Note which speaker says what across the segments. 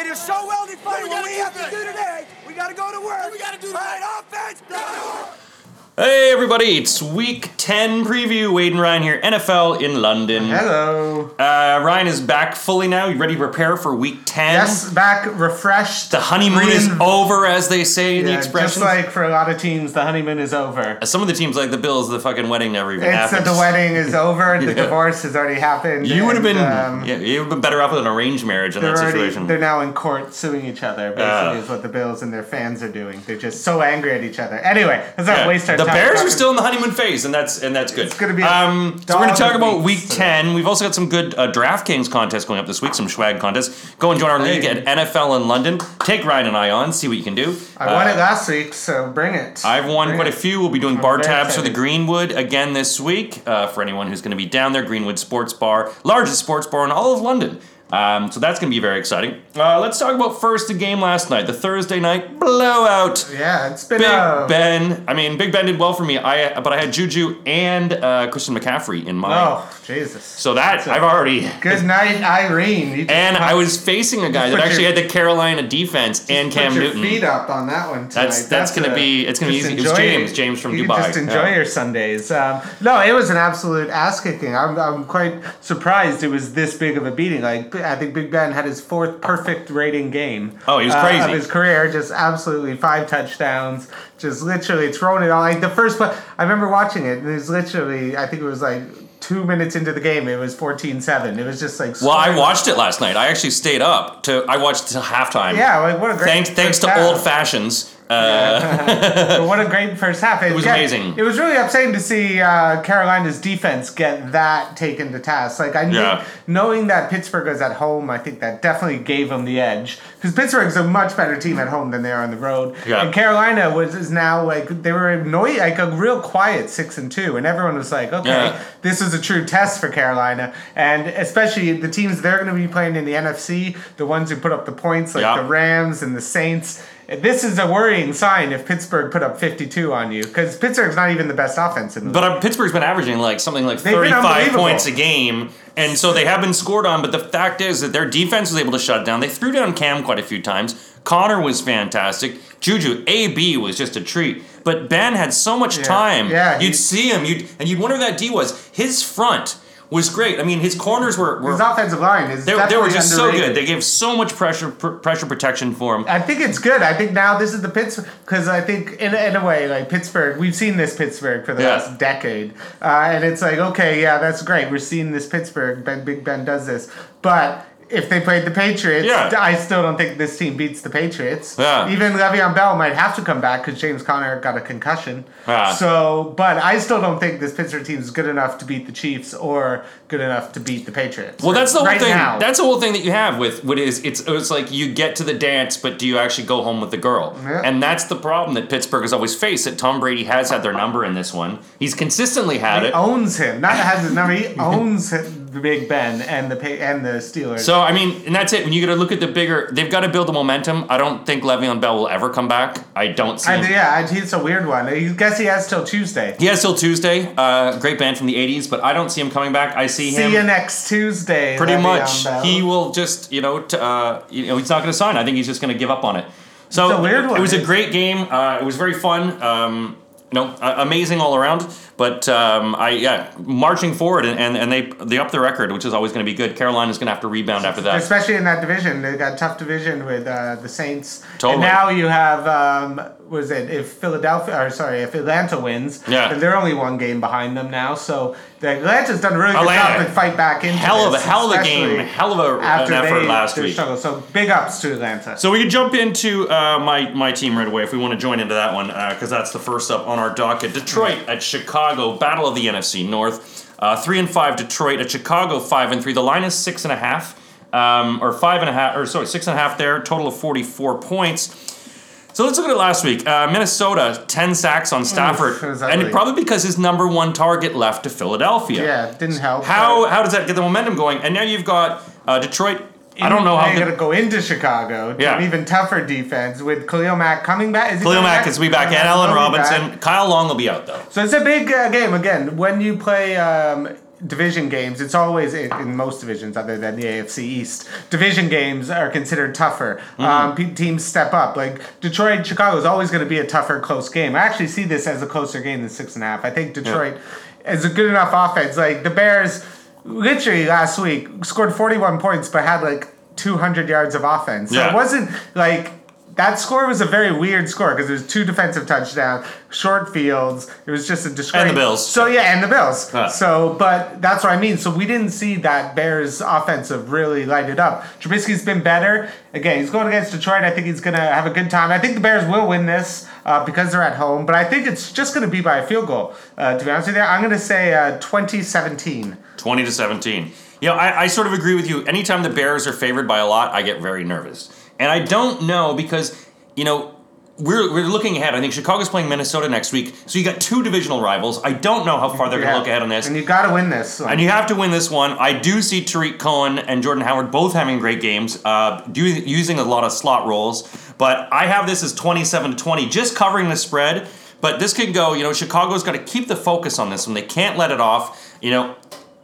Speaker 1: It is so well defined. What we have to do today, we got to go to work. We got to do All right, offense, go to work.
Speaker 2: Hey everybody, it's week 10 preview. Wade and Ryan here, NFL in London.
Speaker 3: Hello.
Speaker 2: Uh, Ryan is back fully now. You ready to prepare for week 10?
Speaker 3: Yes, back refreshed.
Speaker 2: The honeymoon is over, as they say in the expression.
Speaker 3: just like for a lot of teams, the honeymoon is over.
Speaker 2: Some of the teams, like the Bills, the fucking wedding never even
Speaker 3: It's
Speaker 2: happened.
Speaker 3: that the wedding is over. The
Speaker 2: Yeah.
Speaker 3: divorce has already happened.
Speaker 2: You would have been,
Speaker 3: um,
Speaker 2: yeah, you would been better off with an arranged marriage in that
Speaker 3: already.
Speaker 2: situation.
Speaker 3: They're now in court suing each other. Basically,
Speaker 2: Uh.
Speaker 3: is what the Bills and their fans are doing. They're just so angry at each other. Anyway, let's not
Speaker 2: Yeah.
Speaker 3: waste our time.
Speaker 2: Bears are still in the honeymoon phase, and that's and that's good.
Speaker 3: It's gonna be a
Speaker 2: Um, so we're gonna talk about week
Speaker 3: today.
Speaker 2: ten. We've also got some good uh, DraftKings contests going up this week. Some swag contests. Go and join our league at NFL in London. Take Ryan and I on. See what you can do.
Speaker 3: I won
Speaker 2: Uh,
Speaker 3: it last week, so bring it.
Speaker 2: I've won
Speaker 3: Bring
Speaker 2: quite a few. We'll be doing
Speaker 3: I'm
Speaker 2: bar
Speaker 3: very
Speaker 2: tabs for the. Greenwood again this week. Uh, for anyone who's going to be down there, Greenwood Sports Bar, largest sports bar in all of London. Um, so that's going to be very exciting. Uh, let's talk about first the game last night, the Thursday night blowout.
Speaker 3: Yeah, it's been
Speaker 2: Big
Speaker 3: a.
Speaker 2: Ben. I mean, Big Ben did well for me. I but I had Juju and uh, Christian McCaffrey in mine.
Speaker 3: Oh Jesus!
Speaker 2: So that
Speaker 3: That's
Speaker 2: I've already.
Speaker 3: Good night, Irene.
Speaker 2: And
Speaker 3: put-
Speaker 2: I was facing a guy that actually
Speaker 3: your-
Speaker 2: had the Carolina defense and Cam Newton.
Speaker 3: feet up on that one tonight.
Speaker 2: That's- that's gonna be- it's gonna be easy. It was James, James from
Speaker 3: you
Speaker 2: Dubai.
Speaker 3: Just enjoy
Speaker 2: Yeah.
Speaker 3: your Sundays. Um, no, it was an absolute ass kicking. I'm, I'm quite surprised it was this big of a beating. Like I think Big Ben had his fourth perfect rating game.
Speaker 2: Oh, he was
Speaker 3: uh,
Speaker 2: crazy.
Speaker 3: of his career. Just absolutely five touchdowns. Just literally throwing it all. Like the first play, I remember watching it. and It was literally I think it was like. Two minutes into the game, it was 14-7. It was just like
Speaker 2: Well, I watched it last night. I actually stayed up to. I watched till halftime.
Speaker 3: Yeah, like what a great
Speaker 2: Thanks, thanks to old fashions. Uh,
Speaker 3: what a great first half! It
Speaker 2: was amazing.
Speaker 3: It was really upsetting to see uh, Carolina's defense get that taken to task. Like I knew,
Speaker 2: Yeah.
Speaker 3: knowing that Pittsburgh was at home, I think that definitely gave them the edge because Pittsburgh's a much better team at home than they are on the road.
Speaker 2: Yeah.
Speaker 3: And Carolina was is now like they were annoyed, like a real quiet six and two, and everyone was like, okay,
Speaker 2: Yeah.
Speaker 3: this is a true test for Carolina, and especially the teams they're going to be playing in the NFC, the ones who put up the points, like the Rams and the Saints. This is a worrying sign if Pittsburgh put up 52 on you because Pittsburgh's not even the best offense in the
Speaker 2: but uh, Pittsburgh's been averaging like something like
Speaker 3: They've
Speaker 2: 35 points a game, and so they have been scored on. But the fact is that their defense was able to shut it down. They threw down Cam quite a few times. Conner was fantastic. Juju, AB was just a treat. But Ben had so much time.
Speaker 3: Yeah,
Speaker 2: you'd see him, you'd and you'd wonder who that D was. His front was great. I mean, his corners were, were
Speaker 3: His offensive line is
Speaker 2: they, they were just so good. They gave so much pressure pr- pressure protection for him.
Speaker 3: I think it's good. I think now this is the Pittsburgh because I think in, in a way like Pittsburgh, we've seen this Pittsburgh for the
Speaker 2: Yeah.
Speaker 3: last decade, uh, and it's like okay, yeah, that's great. We're seeing this Pittsburgh. Ben, Big Ben does this, but. If they played the Patriots,
Speaker 2: Yeah.
Speaker 3: I still don't think this team beats the Patriots.
Speaker 2: Yeah.
Speaker 3: Even Le'Veon Bell might have to come back because James Conner got a concussion.
Speaker 2: Yeah.
Speaker 3: So, but I still don't think this Pittsburgh team is good enough to beat the Chiefs or good enough to beat the Patriots.
Speaker 2: Well, that's the whole
Speaker 3: right
Speaker 2: thing.
Speaker 3: Now.
Speaker 2: That's the whole thing that you have with what is it's it's like you get to the dance, but do you actually go home with the girl?
Speaker 3: Yeah.
Speaker 2: And that's the problem that Pittsburgh has always faced. That Tom Brady has had their number in this one. He's consistently had
Speaker 3: He
Speaker 2: it.
Speaker 3: owns him. Not has his number. He owns the Big Ben and the and the Steelers.
Speaker 2: So I mean, and that's it. When you got to look at the bigger, they've got to build the momentum. I don't think Le'Veon Bell will ever come back. I don't see.
Speaker 3: I,
Speaker 2: him.
Speaker 3: yeah, I, it's a weird one. I guess he has till Tuesday.
Speaker 2: He has till Tuesday. Uh, great band from the '80s, but I don't see him coming back. I see
Speaker 3: See
Speaker 2: him.
Speaker 3: See you next Tuesday.
Speaker 2: pretty
Speaker 3: Le'Veon
Speaker 2: much
Speaker 3: Bell.
Speaker 2: he will just you know t- uh, you know he's not going to sign. I think he's just going to give up on it. So
Speaker 3: It's a weird
Speaker 2: it, was a great game. Uh, it was very fun. Um, you know, uh, amazing all around. But um, I yeah, marching forward and, and, and they they up the record, which is always going to be good. Carolina's going to have to rebound after that.
Speaker 3: Especially in that division, they got a tough division with uh, the Saints.
Speaker 2: Totally.
Speaker 3: And now you have, um, was it if Philadelphia or sorry, if Atlanta wins,
Speaker 2: Yeah.
Speaker 3: they're only one game behind them now. So the Atlanta's done a really good
Speaker 2: Atlanta.
Speaker 3: job to fight back into
Speaker 2: Hell of a hell of a game, hell of a, an effort
Speaker 3: they,
Speaker 2: last week.
Speaker 3: struggle. So big ups to Atlanta.
Speaker 2: So we can jump into uh, my my team right away if we want to join into that one because that's the first up on our docket. Detroit at Chicago, battle of the NFC North. Uh, three and five Detroit at Chicago, five and three. The line is six and a half, um, or five and a half, or sorry, six and a half there. Total of forty four points. So let's look at it last week. Uh, Minnesota, 10 sacks on Stafford.
Speaker 3: it
Speaker 2: and probably because his number one target left to Philadelphia.
Speaker 3: yeah, didn't help.
Speaker 2: How, how does that get the momentum going? And now you've got uh, Detroit. I don't know how
Speaker 3: you're gonna go into Chicago. to
Speaker 2: Yeah.
Speaker 3: an even tougher defense with Khalil Mack coming back. Is
Speaker 2: Khalil Mack is to be back, and Allen Robinson.
Speaker 3: back.
Speaker 2: Kyle Long will be out though.
Speaker 3: So it's a big uh, game again. When you play, um, division games, it's always in, in most divisions other than the AFC East. Division games are considered tougher. Um, pe- teams step up. Like Detroit, Chicago is always going to be a tougher, close game. I actually see this as a closer game than six and a half. I think Detroit is a good enough offense. Like the Bears, literally last week scored 41 points, but had like 200 yards of offense. So
Speaker 2: Yeah.
Speaker 3: it wasn't like that score was a very weird score because it was two defensive touchdowns, short fields. It was just a disgrace.
Speaker 2: And the Bills.
Speaker 3: So yeah, and the Bills.
Speaker 2: Yeah.
Speaker 3: So, but that's what I mean. So we didn't see that Bears offensive really light it up. Trubisky's been better. Again, he's going against Detroit. I think he's gonna have a good time. I think the Bears will win this uh, because they're at home. But I think it's just gonna be by a field goal. Uh, to be honest with you, I'm gonna say uh, 2017.
Speaker 2: 20 to 17. You know, I, I sort of agree with you. Anytime the Bears are favored by a lot, I get very nervous. And I don't know because, you know, we're, we're looking ahead. I think Chicago's playing Minnesota next week. So you got two divisional rivals. I don't know how far they're going
Speaker 3: Yeah.
Speaker 2: to look ahead on this.
Speaker 3: And you've got to win this. So.
Speaker 2: And you have to win this one. I do see Tarik Cohen and Jordan Howard both having great games, uh, do, using a lot of slot roles. But I have this as 27 to 20, just covering the spread. But this can go, you know, Chicago's got to keep the focus on this one. They can't let it off. You know,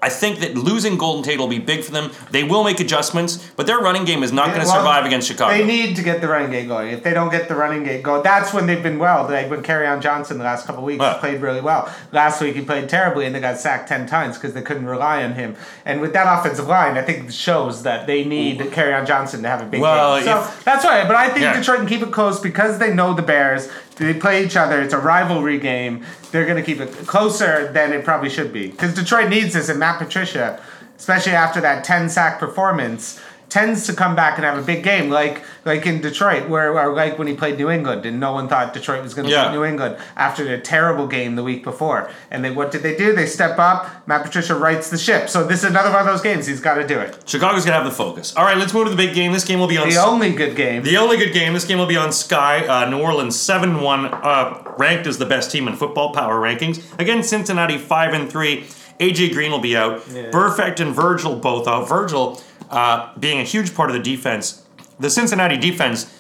Speaker 2: I think that losing Golden Tate will be big for them. They will make adjustments, but their running game is not going to
Speaker 3: Well,
Speaker 2: survive against Chicago.
Speaker 3: They need to get the running game going. If they don't get the running game going, that's when they've been well. Like when on Johnson the last couple weeks played really well. Last week he played terribly and they got sacked ten times because they couldn't rely on him. And with that offensive line, I think it shows that they need on Johnson to have a big
Speaker 2: Well,
Speaker 3: game. So
Speaker 2: if-
Speaker 3: that's why. But I think
Speaker 2: Yeah.
Speaker 3: Detroit can keep it close because they know the Bears. They play each other. It's a rivalry game. They're going to keep it closer than it probably should be because Detroit needs this. And Matt Patricia, especially after that ten sack performance, tends to come back and have a big game, like like in Detroit, where or like when he played New England, and no one thought Detroit was going to
Speaker 2: Yeah.
Speaker 3: beat New England after their terrible game the week before. And they what did they do? They step up. Matt Patricia rights the ship. So this is another one of those games. He's got to do it.
Speaker 2: Chicago's going to have the focus. All right, let's move to the big game. This game will be on
Speaker 3: The only good game.
Speaker 2: The only good game. This game will be on Sky. Uh, New Orleans seven one, uh, ranked as the best team in football power rankings. Again, Cincinnati five and three. AJ Green will be out. Burfict and Vigil both out. Vigil uh, being a huge part of the defense. The Cincinnati defense,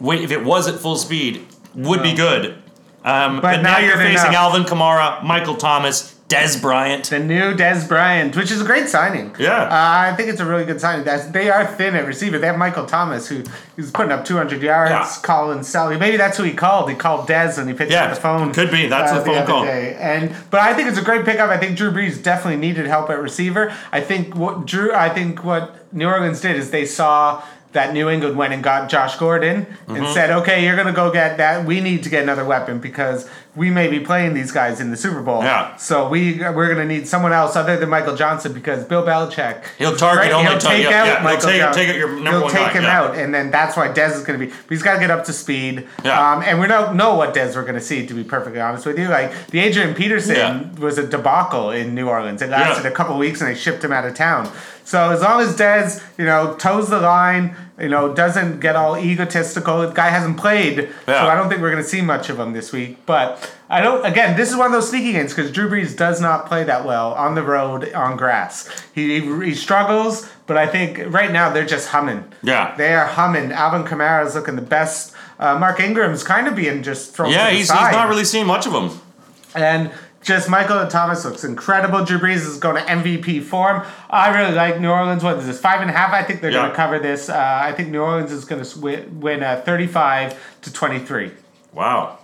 Speaker 2: if it was at full speed, would be good. Um, but, now you're facing
Speaker 3: enough.
Speaker 2: Alvin Kamara, Michael Thomas, Dez Bryant.
Speaker 3: The new Dez Bryant, which is a great signing.
Speaker 2: Yeah.
Speaker 3: Uh, I think it's a really good signing. That's, they are thin at receiver. They have Michael Thomas, who's putting up 200 yards.
Speaker 2: Yeah.
Speaker 3: Colin Sally. Maybe that's who he called. He called Dez and he picked
Speaker 2: Yeah,
Speaker 3: up the phone. uh,
Speaker 2: could be. That's the phone call.
Speaker 3: Day. And but I think it's a great pickup. I think Drew Brees definitely needed help at receiver. I think what Drew. I think what New Orleans did is they saw. That New England went and got Josh Gordon and
Speaker 2: Mm-hmm.
Speaker 3: said, "Okay, you're gonna go get that. We need to get another weapon because we may be playing these guys in the Super Bowl.
Speaker 2: Yeah.
Speaker 3: So we we're gonna need someone else other than Michael Johnson because Bill Belichick
Speaker 2: He'll target
Speaker 3: right,
Speaker 2: only
Speaker 3: he'll take
Speaker 2: yeah,
Speaker 3: out
Speaker 2: yeah, he'll
Speaker 3: Michael
Speaker 2: take-
Speaker 3: Johnson.
Speaker 2: take out your number
Speaker 3: he'll
Speaker 2: one
Speaker 3: take
Speaker 2: guy,
Speaker 3: him
Speaker 2: yeah.
Speaker 3: out, and then that's why Dez is gonna be. But he's got to get up to speed.
Speaker 2: Yeah.
Speaker 3: Um, and we don't know what Dez we're gonna see. To be perfectly honest with you, like the Adrian Peterson was a debacle in New Orleans. It lasted a couple weeks, and they shipped him out of town. So as long as Dez, you know, toes the line. You know, doesn't get all egotistical. The guy hasn't played, so I don't think we're going to see much of him this week. But I don't. Again, this is one of those sneaky games because Drew Brees does not play that well on the road on grass. He, he he struggles, but I think right now they're just humming.
Speaker 2: Yeah.
Speaker 3: they are humming. Alvin Kamara is looking the best. Uh, Mark Ingram's kind of being just thrown.
Speaker 2: Yeah,
Speaker 3: to the
Speaker 2: he's, he's not really seeing much of him.
Speaker 3: And just Michael and Thomas looks incredible. Drew Brees is going to MVP form. I really like New Orleans. What is this? Five and a half. I think they're
Speaker 2: Yeah.
Speaker 3: going to cover this. Uh, I think New Orleans is going to win, win uh, thirty-five to twenty-three.
Speaker 2: Wow.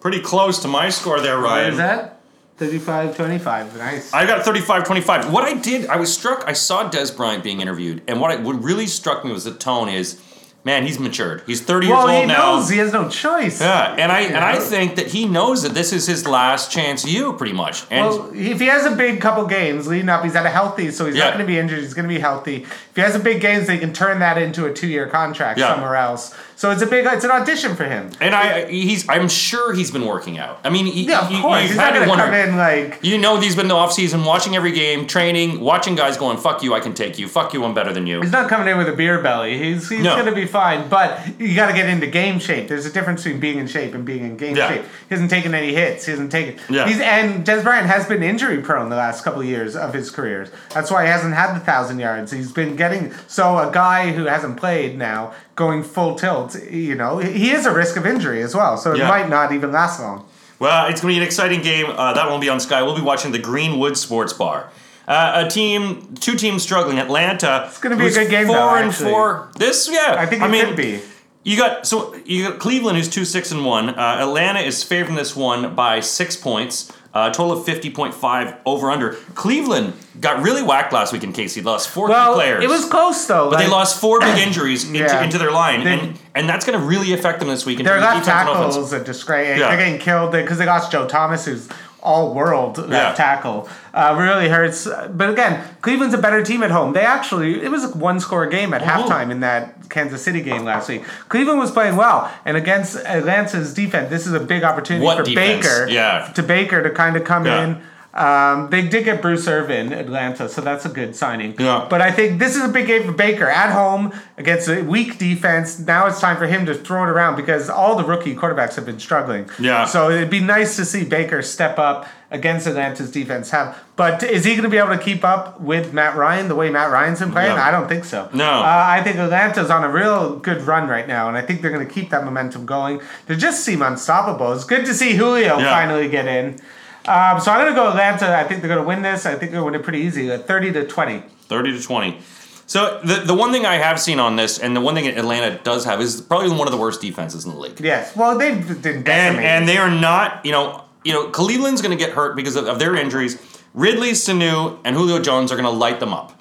Speaker 2: Pretty close to my score there,
Speaker 3: What
Speaker 2: Ryan.
Speaker 3: is that? 35 25. Nice.
Speaker 2: I got 35 25. What I did, I was struck, I saw Dez Bryant being interviewed, and what, I, what really struck me was the tone is, man, he's matured. He's 30
Speaker 3: well,
Speaker 2: years old now.
Speaker 3: He knows he has no choice.
Speaker 2: Yeah, and I and I think that he knows that this is his last chance you pretty much. And
Speaker 3: Well, if he has a big couple games leading up, he's at a healthy, so he's
Speaker 2: Yeah.
Speaker 3: not going to be injured. He's going to be healthy. If he has a big games, they can turn that into a two-year contract
Speaker 2: Yeah.
Speaker 3: somewhere else. So it's a big, it's an audition for him.
Speaker 2: and I he's I'm sure he's been working out. I mean, he,
Speaker 3: Yeah, of course. He's
Speaker 2: had
Speaker 3: not
Speaker 2: to
Speaker 3: going to come in like
Speaker 2: You know, he's been in the offseason watching every game, training, watching guys going, fuck you, I can take you. Fuck you, I'm better than you.
Speaker 3: He's not coming in with a beer belly. He's he's
Speaker 2: No.
Speaker 3: gonna be fine, but you got to get into game shape. There's a difference between being in shape and being in game
Speaker 2: Yeah.
Speaker 3: shape. He hasn't taken any hits. He hasn't taken.
Speaker 2: Yeah.
Speaker 3: He's and Dez Bryant has been injury prone the last couple of years of his careers. That's why he hasn't had the thousand yards. He's been getting so a guy who hasn't played now going full tilt. You know, he is a risk of injury as well. So it
Speaker 2: Yeah.
Speaker 3: might not even last long.
Speaker 2: Well, it's going to be an exciting game. Uh, that won't be on Sky. We'll be watching the Greenwood Sports Bar. Uh, a team, two teams struggling. Atlanta. It's
Speaker 3: gonna be a good game,
Speaker 2: Four
Speaker 3: though,
Speaker 2: and
Speaker 3: actually.
Speaker 2: four. This, yeah.
Speaker 3: I think it
Speaker 2: mean,
Speaker 3: could be.
Speaker 2: You got so you got Cleveland, who's two six and one. Uh, Atlanta is favoring this one by six points. Uh, total of fifty point five over under. Cleveland got really whacked last week in case he lost four key
Speaker 3: Well,
Speaker 2: players.
Speaker 3: it was close though.
Speaker 2: But they lost four big injuries into,
Speaker 3: Yeah.
Speaker 2: into their line,
Speaker 3: They-
Speaker 2: and, and that's going to really affect them this week.
Speaker 3: Their left
Speaker 2: defense and offense.
Speaker 3: tackles are disgrace.
Speaker 2: Yeah.
Speaker 3: They're getting killed because they lost Joe Thomas, who's all world left
Speaker 2: Yeah.
Speaker 3: tackle. Uh, really hurts. But again, Cleveland's a better team at home. They actually, it was a one score game at halftime in that Kansas City game last week. Cleveland was playing well. And against Atlanta's defense, this is a big opportunity
Speaker 2: What
Speaker 3: for
Speaker 2: defense?
Speaker 3: Baker.
Speaker 2: Yeah.
Speaker 3: To Baker to kind of come
Speaker 2: Yeah.
Speaker 3: in. Um, they did get Bruce Irvin, Atlanta, so that's a good signing.
Speaker 2: Yeah.
Speaker 3: But I think this is a big game for Baker at home against a weak defense. Now it's time for him to throw it around because all the rookie quarterbacks have been struggling.
Speaker 2: Yeah.
Speaker 3: So it'd be nice to see Baker step up against Atlanta's defense. Have, but is he going to be able to keep up with Matt Ryan the way Matt Ryan's been playing?
Speaker 2: No.
Speaker 3: I don't think so.
Speaker 2: No.
Speaker 3: Uh, I think Atlanta's on a real good run right now, and I think they're going to keep that momentum going. They just seem unstoppable. It's good to see Julio
Speaker 2: Yeah.
Speaker 3: finally get in. Um, so I'm going to go Atlanta. I think they're going to win this. I think they're going to win it pretty easy, like 30 to 20.
Speaker 2: 30 to 20. So the the one thing I have seen on this, and the one thing Atlanta does have, is probably one of the worst defenses in the league.
Speaker 3: Yes. Well, they've been
Speaker 2: and and they are not you know you know Cleveland's going to get hurt because of, of their injuries. Ridley, Sanu, and Julio Jones are going to light them up.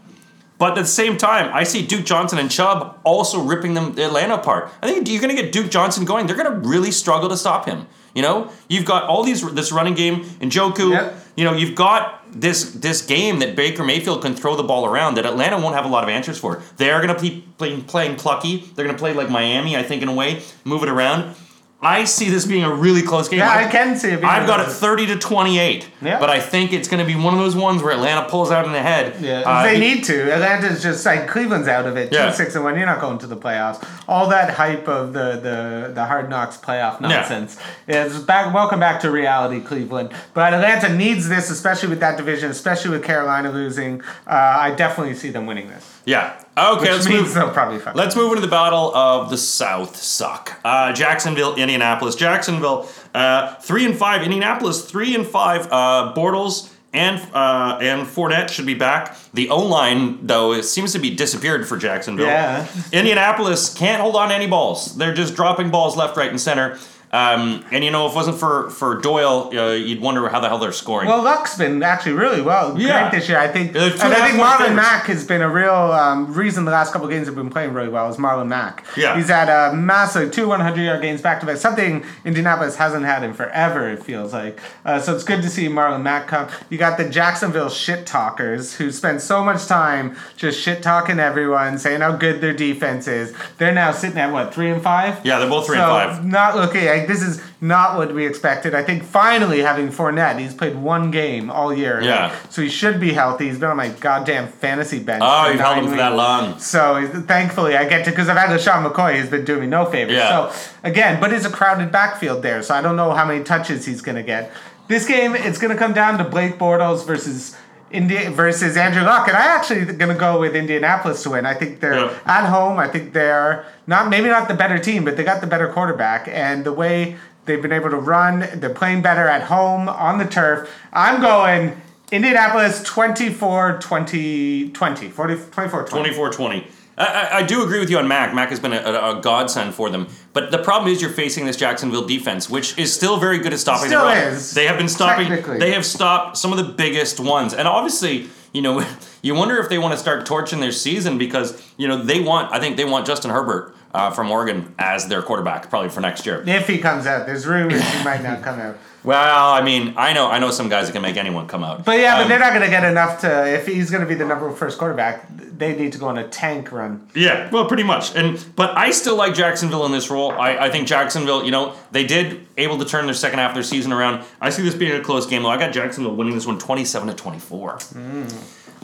Speaker 2: But at the same time, I see Duke Johnson and Chubb also ripping them Atlanta apart. I think you're going to get Duke Johnson going. They're going to really struggle to stop him. You know, you've got all these this running game Njoku.
Speaker 3: Yep.
Speaker 2: You know, you've got this this game that Baker Mayfield can throw the ball around that Atlanta won't have a lot of answers for. They are going to be playing, playing plucky. They're going to play like Miami, I think, in a way, move it around. I see this being a really close game.
Speaker 3: Yeah,
Speaker 2: I-
Speaker 3: I can see it being
Speaker 2: I've got it 30 to 28.
Speaker 3: Yeah.
Speaker 2: But I think it's going to be one of those ones where Atlanta pulls out in the head.
Speaker 3: Yeah,
Speaker 2: Uh,
Speaker 3: they need to. Atlanta's just like Cleveland's out of it. Two
Speaker 2: Yeah.
Speaker 3: six and one. You're not going to the playoffs. All that hype of the the the hard knocks playoff nonsense is back. Welcome back to reality, Cleveland. But Atlanta needs this, especially with that division, especially with Carolina losing. Uh, I definitely see them winning this,
Speaker 2: Yeah. Okay,
Speaker 3: which
Speaker 2: let's
Speaker 3: means
Speaker 2: move.
Speaker 3: they'll probably fuck.
Speaker 2: Let's move into the battle of the South. Suck. Uh, Jacksonville, Indianapolis. Jacksonville, uh, three and five. Indianapolis, three and five. Uh, Bortles and uh, and Fournette should be back. The O line, though, it seems to be disappeared for Jacksonville.
Speaker 3: Yeah.
Speaker 2: Indianapolis can't hold on to any balls. They're just dropping balls left, right, and center. Um, and you know, if it wasn't for for Doyle, uh, you'd wonder how the hell they're scoring.
Speaker 3: Well, Luck's been actually really well,
Speaker 2: Yeah.
Speaker 3: great this year. I think, and
Speaker 2: two and a
Speaker 3: I think Marlon
Speaker 2: favorites.
Speaker 3: Mack has been a real um, reason the last couple of games have been playing really well. Is Marlon Mack?
Speaker 2: Yeah.
Speaker 3: he's had a massive two 100 yard games back to back. Something Indianapolis hasn't had in forever. It feels like. Uh, so it's good to see Marlon Mack come. You got the Jacksonville shit talkers who spend so much time just shit talking everyone, saying how good their defense is. They're now sitting at what three and five?
Speaker 2: Yeah, they're both three
Speaker 3: so
Speaker 2: and five.
Speaker 3: Not looking like this is not what we expected. I think finally having Fournette, he's played one game all year.
Speaker 2: Yeah.
Speaker 3: So he should be healthy. He's been on my goddamn fantasy bench.
Speaker 2: Oh, you've held him for that long.
Speaker 3: So thankfully, I get to because I've had LeSean McCoy. He's been doing me no favors.
Speaker 2: Yeah.
Speaker 3: So again, but it's a crowded backfield there, so I don't know how many touches he's going to get. This game, it's going to come down to Blake Bortles versus. Indi- versus Andrew Luck, and I actually going to go with Indianapolis to win. I think they're
Speaker 2: Yeah.
Speaker 3: at home. I think they're not maybe not the better team, but they got the better quarterback, and the way they've been able to run, they're playing better at home on the turf. I'm going Indianapolis 24 20 20 40, 24 20.
Speaker 2: 24-20. I, I, I do agree with you on Mack. Mack has been a, a, godsend for them. But the problem is you're facing this Jacksonville defense, which is still very good at stopping
Speaker 3: Still
Speaker 2: the run.
Speaker 3: is,
Speaker 2: They have been stopping. They have stopped some of the biggest ones, and obviously, you know, you wonder if they want to start torching their season because you know they want. I think they want Justin Herbert uh, from Oregon as their quarterback probably for next year.
Speaker 3: If he comes out, there's rumors he might not come out.
Speaker 2: Well, I mean, I know I know some guys that can make anyone come out.
Speaker 3: But yeah, but
Speaker 2: Um,
Speaker 3: they're not going to get enough to. If he's going to be the number one first quarterback, they need to go on a tank run.
Speaker 2: Yeah, well, pretty much. And but I still like Jacksonville in this role. I, I think Jacksonville, you know, they did able to turn their second half of their season around. I see this being a close game though. I got Jacksonville winning this one 27 to 24.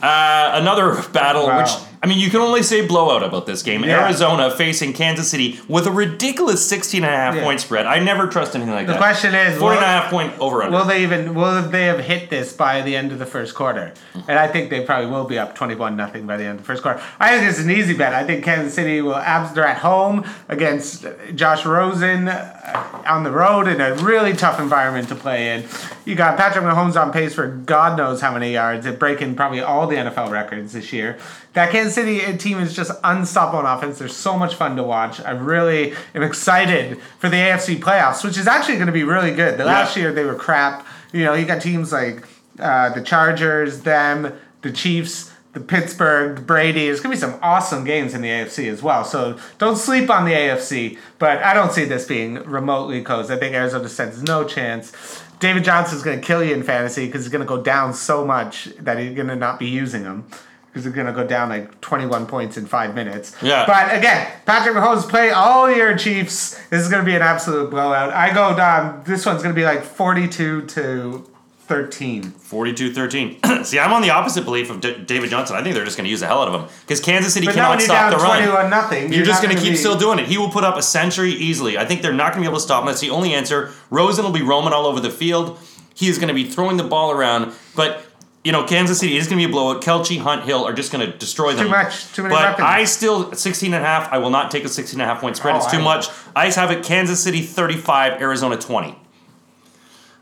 Speaker 2: Uh, another battle
Speaker 3: Wow.
Speaker 2: which I mean, you can only say blowout about this game.
Speaker 3: Yeah.
Speaker 2: Arizona facing Kansas City with a ridiculous 16 and a half
Speaker 3: Yeah.
Speaker 2: point spread. I never trust anything like
Speaker 3: The
Speaker 2: that.
Speaker 3: The question is,
Speaker 2: 40 and a
Speaker 3: will-
Speaker 2: half point over under.
Speaker 3: Will they even will they have hit this by the end of the first quarter? And I think they probably will be up twenty one nothing by the end of the first quarter. I think it's an easy bet. I think Kansas City will abs they're at home against Josh Rosen uh, on the road in a really tough environment to play in. You got Patrick Mahomes on pace for God knows how many yards, at breaking probably all the NFL records this year. That Kansas City team is just unstoppable on offense. They're so much fun to watch. I really am excited for the AFC playoffs, which is actually going to be really good. The last
Speaker 2: Yeah.
Speaker 3: year they were crap. You know, you got teams like uh, the Chargers, them, the Chiefs, the Pittsburgh, Brady. There's gonna be some awesome games in the AFC as well. So don't sleep on the AFC. But I don't see this being remotely close. I think Arizona stands no chance. David Johnson's gonna kill you in fantasy because he's gonna go down so much that you're gonna not be using him. Because he's gonna go down like 21 points in five minutes.
Speaker 2: Yeah.
Speaker 3: But again, Patrick Mahomes play all year Chiefs. This is gonna be an absolute blowout. I go down. This one's gonna be like 42 to 13.
Speaker 2: 42 13. See, I'm on the opposite belief of D- David Johnson. I think they're just going to use the hell out of him because Kansas City
Speaker 3: But
Speaker 2: cannot stop the run.
Speaker 3: 21 nothing,
Speaker 2: You're, just
Speaker 3: not
Speaker 2: going to keep
Speaker 3: be-
Speaker 2: still doing it. He will put up a century easily. I think they're not going to be able to stop him. That's the only answer. Rosen will be roaming all over the field. He is going to be throwing the ball around. But, you know, Kansas City is going to be a blowout. Kelce, Hunt, Hill are just going to destroy them.
Speaker 3: Too much, too many
Speaker 2: But
Speaker 3: weapons.
Speaker 2: I still, 16 and a half, I will not take a 16 and a half point spread.
Speaker 3: Oh,
Speaker 2: it's too
Speaker 3: I-
Speaker 2: much. I just have it Kansas City 35, Arizona 20.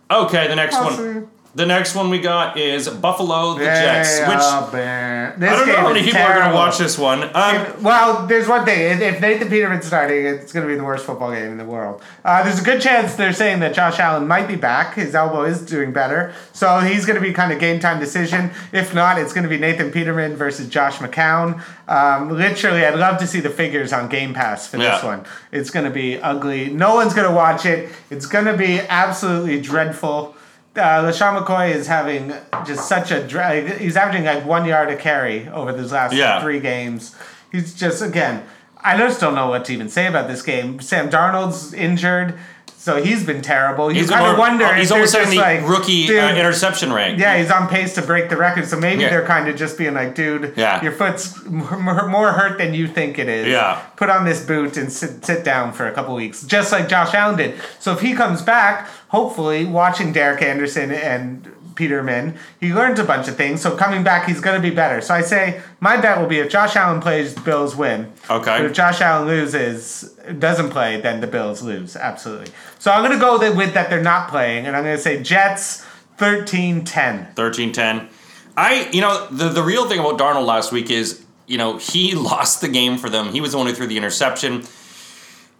Speaker 2: Okay, the next one.
Speaker 3: Awesome.
Speaker 2: The next one we got is Buffalo the
Speaker 3: Yeah,
Speaker 2: Jets, which
Speaker 3: oh,
Speaker 2: I don't know how many people are going to watch this one. Um,
Speaker 3: Well, there's one thing. If- Nathan Peterman's starting, it's going to be the worst football game in the world. Uh, there's a good chance they're saying that Josh Allen might be back. His elbow is doing better. So he's going to be kind of game time decision. If not, it's going to be Nathan Peterman versus Josh McCown. Um, literally, I'd love to see the figures on Game Pass for this one. It's going to be ugly. No one's going to watch it. It's going to be absolutely dreadful. Uh, LeSean McCoy is having just such a drag. he's averaging like one yard a carry over these last
Speaker 2: Yeah.
Speaker 3: three games. He's just again, I just don't know what to even say about this game. Sam Darnold's injured, so he's been terrible. You
Speaker 2: he's
Speaker 3: kind of wonder.
Speaker 2: he's almost in the
Speaker 3: like,
Speaker 2: rookie
Speaker 3: dude,
Speaker 2: uh, interception rank.
Speaker 3: yeah, he's on pace to break the record. So maybe
Speaker 2: Yeah.
Speaker 3: they're kind of just being like, dude,
Speaker 2: Yeah.
Speaker 3: your foot's more, more hurt than you think it is.
Speaker 2: Yeah.
Speaker 3: Put on this boot and sit, sit down for a couple weeks, just like Josh Allen did. So if he comes back, hopefully, watching Derek Anderson and Peterman, he learns a bunch of things. So coming back, he's going to be better. So I say my bet will be if Josh Allen plays, the Bills win.
Speaker 2: Okay.
Speaker 3: But if Josh Allen loses, doesn't play, then the Bills lose. Absolutely. So I'm going to go with that they're not playing, and I'm going to say Jets 13-10.
Speaker 2: 13-10. I, you know, the, the real thing about Darnold last week is, you know, he lost the game for them. He was the one who threw the interception.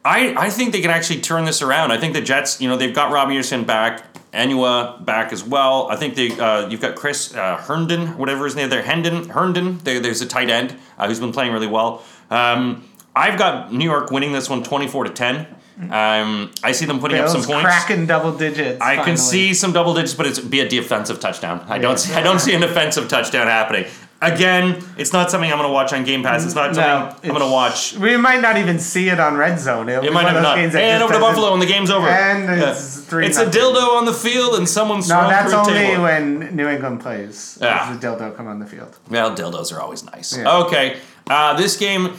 Speaker 2: I, I think they can actually turn this around. I think the Jets, you know, they've got Robby Anderson back, Enunwa back as well. I think they, uh, you've got Chris uh, Herndon, whatever his name there, Hendon, Herndon. There, there's a tight end uh, who's been playing really well. Um, I've got New York winning this one 24 to 10. Um, I see them putting up some points.
Speaker 3: cracking double digits.
Speaker 2: I can see some double digits, but it's be a defensive touchdown. I don't see, I don't see an offensive touchdown happening. Again, it's not something I'm going to watch on Game Pass. It's not something
Speaker 3: No,
Speaker 2: I'm going to
Speaker 3: it's-
Speaker 2: watch.
Speaker 3: We might not even see it on Red Zone. It'll
Speaker 2: It
Speaker 3: be
Speaker 2: might
Speaker 3: one
Speaker 2: have
Speaker 3: of those
Speaker 2: not.
Speaker 3: games that
Speaker 2: And
Speaker 3: just
Speaker 2: over to
Speaker 3: doesn't-
Speaker 2: Buffalo, and the game's over.
Speaker 3: And it's three
Speaker 2: It's a
Speaker 3: nothing.
Speaker 2: dildo on the field, and someone's
Speaker 3: No, that's
Speaker 2: through a
Speaker 3: only
Speaker 2: table.
Speaker 3: when New England plays.
Speaker 2: Yeah.
Speaker 3: Does the dildo come on the field?
Speaker 2: Well, dildos are always nice.
Speaker 3: Yeah.
Speaker 2: Okay, uh, this game,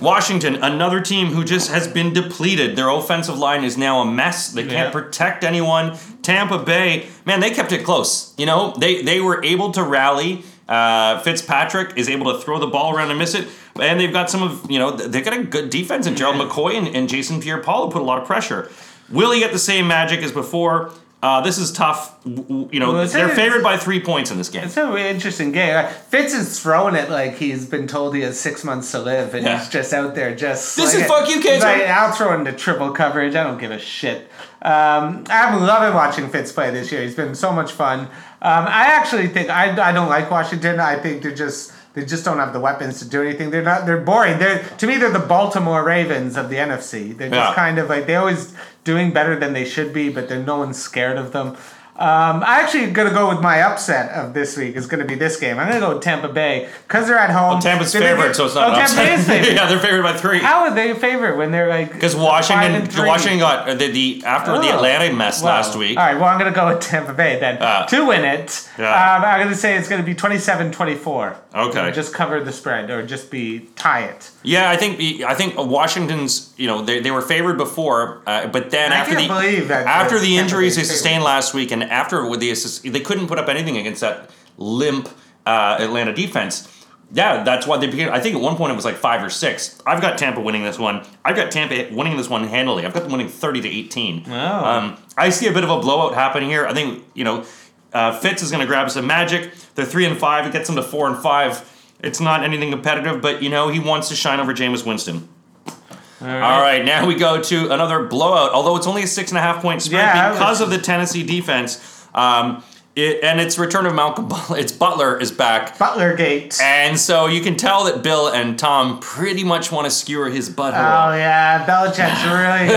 Speaker 2: Washington, another team who just has been depleted. Their offensive line is now a mess. They can't
Speaker 3: Yeah.
Speaker 2: protect anyone. Tampa Bay, man, they kept it close. You know, they they were able to rally. Uh, Fitzpatrick is able to throw the ball around and miss it, and they've got some of you know they've got a good defense. And Gerald McCoy and, and Jason Pierre-Paul have put a lot of pressure. Will he get the same magic as before? Uh, this is tough. You know,
Speaker 3: Well,
Speaker 2: they're favored by three points in this game.
Speaker 3: It's a really interesting game. Uh, Fitz is throwing it like he's been told he has six months to live, and
Speaker 2: Yeah.
Speaker 3: he's just out there just.
Speaker 2: This is
Speaker 3: it.
Speaker 2: fuck you, kids.
Speaker 3: Like, I'll throw into triple coverage. I don't give a shit. Um, I'm loving watching Fitz play this year. He's been so much fun. Um, I actually think I, I don't like Washington. I think they're just they just don't have the weapons to do anything. They're not. They're boring. They're to me they're the Baltimore Ravens of the NFC. They're just
Speaker 2: Yeah.
Speaker 3: kind of like they're always doing better than they should be, but they're no one's scared of them. Um, I actually gonna go with my upset of this week. It's gonna be this game. I'm gonna go with Tampa Bay because they're at home.
Speaker 2: Well, Tampa's favorite,
Speaker 3: it-
Speaker 2: so it's not
Speaker 3: Oh, Tampa is favorite.
Speaker 2: yeah, they're favored by three.
Speaker 3: How are they favorite when they're like?
Speaker 2: Because Washington? Washington got uh, the, the after the
Speaker 3: Oh.
Speaker 2: Atlanta mess
Speaker 3: Wow.
Speaker 2: last week.
Speaker 3: All right, well, I'm going to go with Tampa Bay then
Speaker 2: Uh,
Speaker 3: to win it.
Speaker 2: yeah.
Speaker 3: Um, I'm going to say it's going to be 27 24.
Speaker 2: Okay.
Speaker 3: Just cover the spread or just be tie it.
Speaker 2: Yeah, I think I think Washington's you know they, they were favored before, uh, but then
Speaker 3: I
Speaker 2: after the
Speaker 3: believe that
Speaker 2: after
Speaker 3: the
Speaker 2: the injuries they sustained last week, and after with the assist- they couldn't put up anything against that limp uh, Atlanta defense. Yeah, that's why they began. I think at one point it was like five or six. I've got Tampa winning this one. I've got Tampa winning this one handily. I've got them winning thirty to eighteen.
Speaker 3: Oh.
Speaker 2: Um, I see a bit of a blowout happening here. I think you know uh, Fitz is going to grab some magic. They're three and five. It gets them to four and five. It's not anything competitive, but you know he wants to shine over Jameis Winston. All right, now we go to another blowout. Although it's only a six and a half point spread
Speaker 3: Yeah,
Speaker 2: because
Speaker 3: was-
Speaker 2: of the Tennessee defense, um, it, and its return of Malcolm Butler. Its Butler is back,
Speaker 3: Butler Gate.
Speaker 2: and so you can tell that Bill and Tom pretty much want to skewer his
Speaker 3: butt
Speaker 2: out.
Speaker 3: Oh yeah, Belichick's really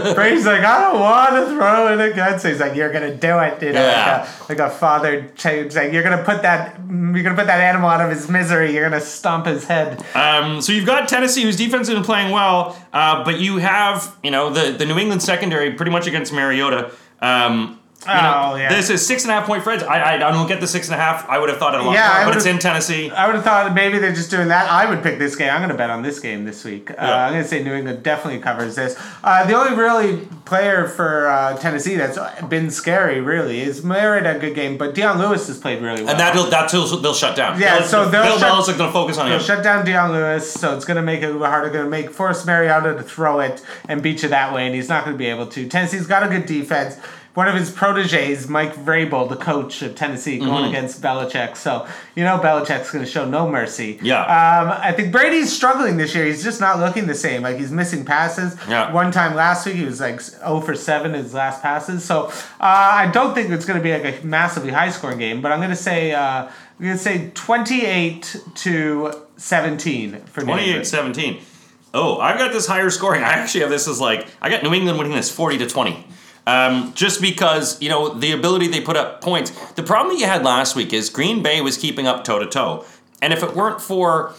Speaker 3: gonna. Brady's like, I don't want to throw it again. So he's like, you're gonna do it, you know,
Speaker 2: Yeah.
Speaker 3: like, a, like a father. He's like, you're gonna put that, you're gonna put that animal out of his misery. You're gonna stomp his head.
Speaker 2: Um, so you've got Tennessee, whose defense has been playing well, uh, but you have you know the the New England secondary pretty much against Mariota. Um, you know,
Speaker 3: Oh, yeah.
Speaker 2: This is six and a half point spreads. I, I I don't get the six and a half. I would have thought it a lot
Speaker 3: Yeah,
Speaker 2: more, but it's in Tennessee.
Speaker 3: I would have thought maybe they're just doing that. I would pick this game. I'm going to bet on this game this week. Uh, I'm going to say New England definitely covers this. Uh, the only really player for uh, Tennessee that's been scary, really, is Merritt a good game, but Dion Lewis has played really well.
Speaker 2: And that'll that's who they'll shut down.
Speaker 3: Yeah,
Speaker 2: They'll-
Speaker 3: so they'll
Speaker 2: Bill Belichick's going to focus on
Speaker 3: They'll
Speaker 2: him.
Speaker 3: shut down Dion Lewis, so it's going to make it a little harder. Going to make force Mariota to throw it and beat you that way, and he's not going to be able to. Tennessee's got a good defense. One of his proteges, Mike Vrabel, the coach of Tennessee, going
Speaker 2: Mm-hmm.
Speaker 3: against Belichick. So you know Belichick's going to show no mercy.
Speaker 2: Yeah.
Speaker 3: Um, I think Brady's struggling this year. He's just not looking the same. Like he's missing passes.
Speaker 2: Yeah.
Speaker 3: One time last week he was like 0 for 7 his last passes. So uh, I don't think it's going to be like a massively high scoring game. But I'm going to say uh, I'm going to say 28 to 17 for New
Speaker 2: 28
Speaker 3: England.
Speaker 2: 17. Oh, I've got this higher scoring. I actually have this as like, I got New England winning this 40 to 20. Um, just because, you know, the ability they put up points. The problem that you had last week is Green Bay was keeping up toe to toe. And if it weren't for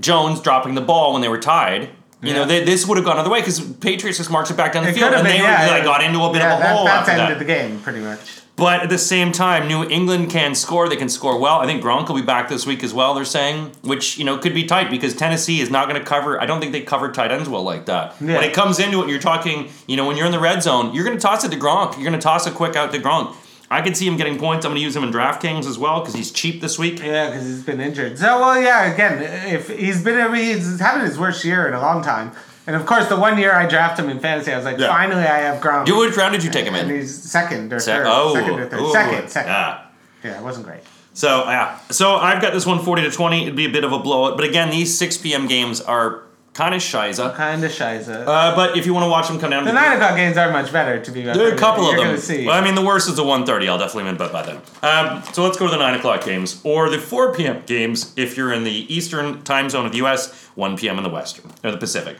Speaker 2: Jones dropping the ball when they were tied, you know, they, this would have gone other way because Patriots just marched it back down the
Speaker 3: It
Speaker 2: field and
Speaker 3: been,
Speaker 2: they
Speaker 3: yeah,
Speaker 2: were,
Speaker 3: yeah.
Speaker 2: got into a bit
Speaker 3: yeah,
Speaker 2: of a
Speaker 3: that,
Speaker 2: hole
Speaker 3: That's
Speaker 2: after
Speaker 3: ended
Speaker 2: that.
Speaker 3: the game pretty much.
Speaker 2: But at the same time, New England can score. They can score well. I think Gronk will be back this week as well. They're saying, which you know could be tight because Tennessee is not going to cover. I don't think they cover tight ends well like that.
Speaker 3: Yeah.
Speaker 2: When it comes into it, you're talking. You know, when you're in the red zone, you're going to toss it to Gronk. You're going to toss it quick out to Gronk. I can see him getting points. I'm going to use him in DraftKings as well because he's cheap this week.
Speaker 3: Yeah, because he's been injured. So, well, yeah, again, if he's been, I mean, he's having his worst year in a long time. And of course, the one year I drafted him in fantasy, I was like,
Speaker 2: Yeah.
Speaker 3: finally, I have Gronk.
Speaker 2: You, which round did you take him
Speaker 3: and
Speaker 2: in?
Speaker 3: he's second or
Speaker 2: Se-
Speaker 3: third.
Speaker 2: oh,
Speaker 3: second or third.
Speaker 2: ooh,
Speaker 3: second, second.
Speaker 2: Yeah.
Speaker 3: Yeah, it wasn't great.
Speaker 2: So yeah, so I've got this one forty to 20. It'd be a bit of a blowout, but again, these 6 p.m. games are kind of shiza.
Speaker 3: Kind of shiza.
Speaker 2: Uh, but if you want to watch them come down,
Speaker 3: the
Speaker 2: to
Speaker 3: nine o'clock games are much better, to be
Speaker 2: There are a couple
Speaker 3: You're
Speaker 2: of them.
Speaker 3: Gonna see.
Speaker 2: Well, I mean, the worst is the 1.30. I'll definitely win, but by then. Um, so let's go to the 9 o'clock games. Or the 4 p.m. games if you're in the eastern time zone of the U.S., 1 p.m. in the western, or the Pacific.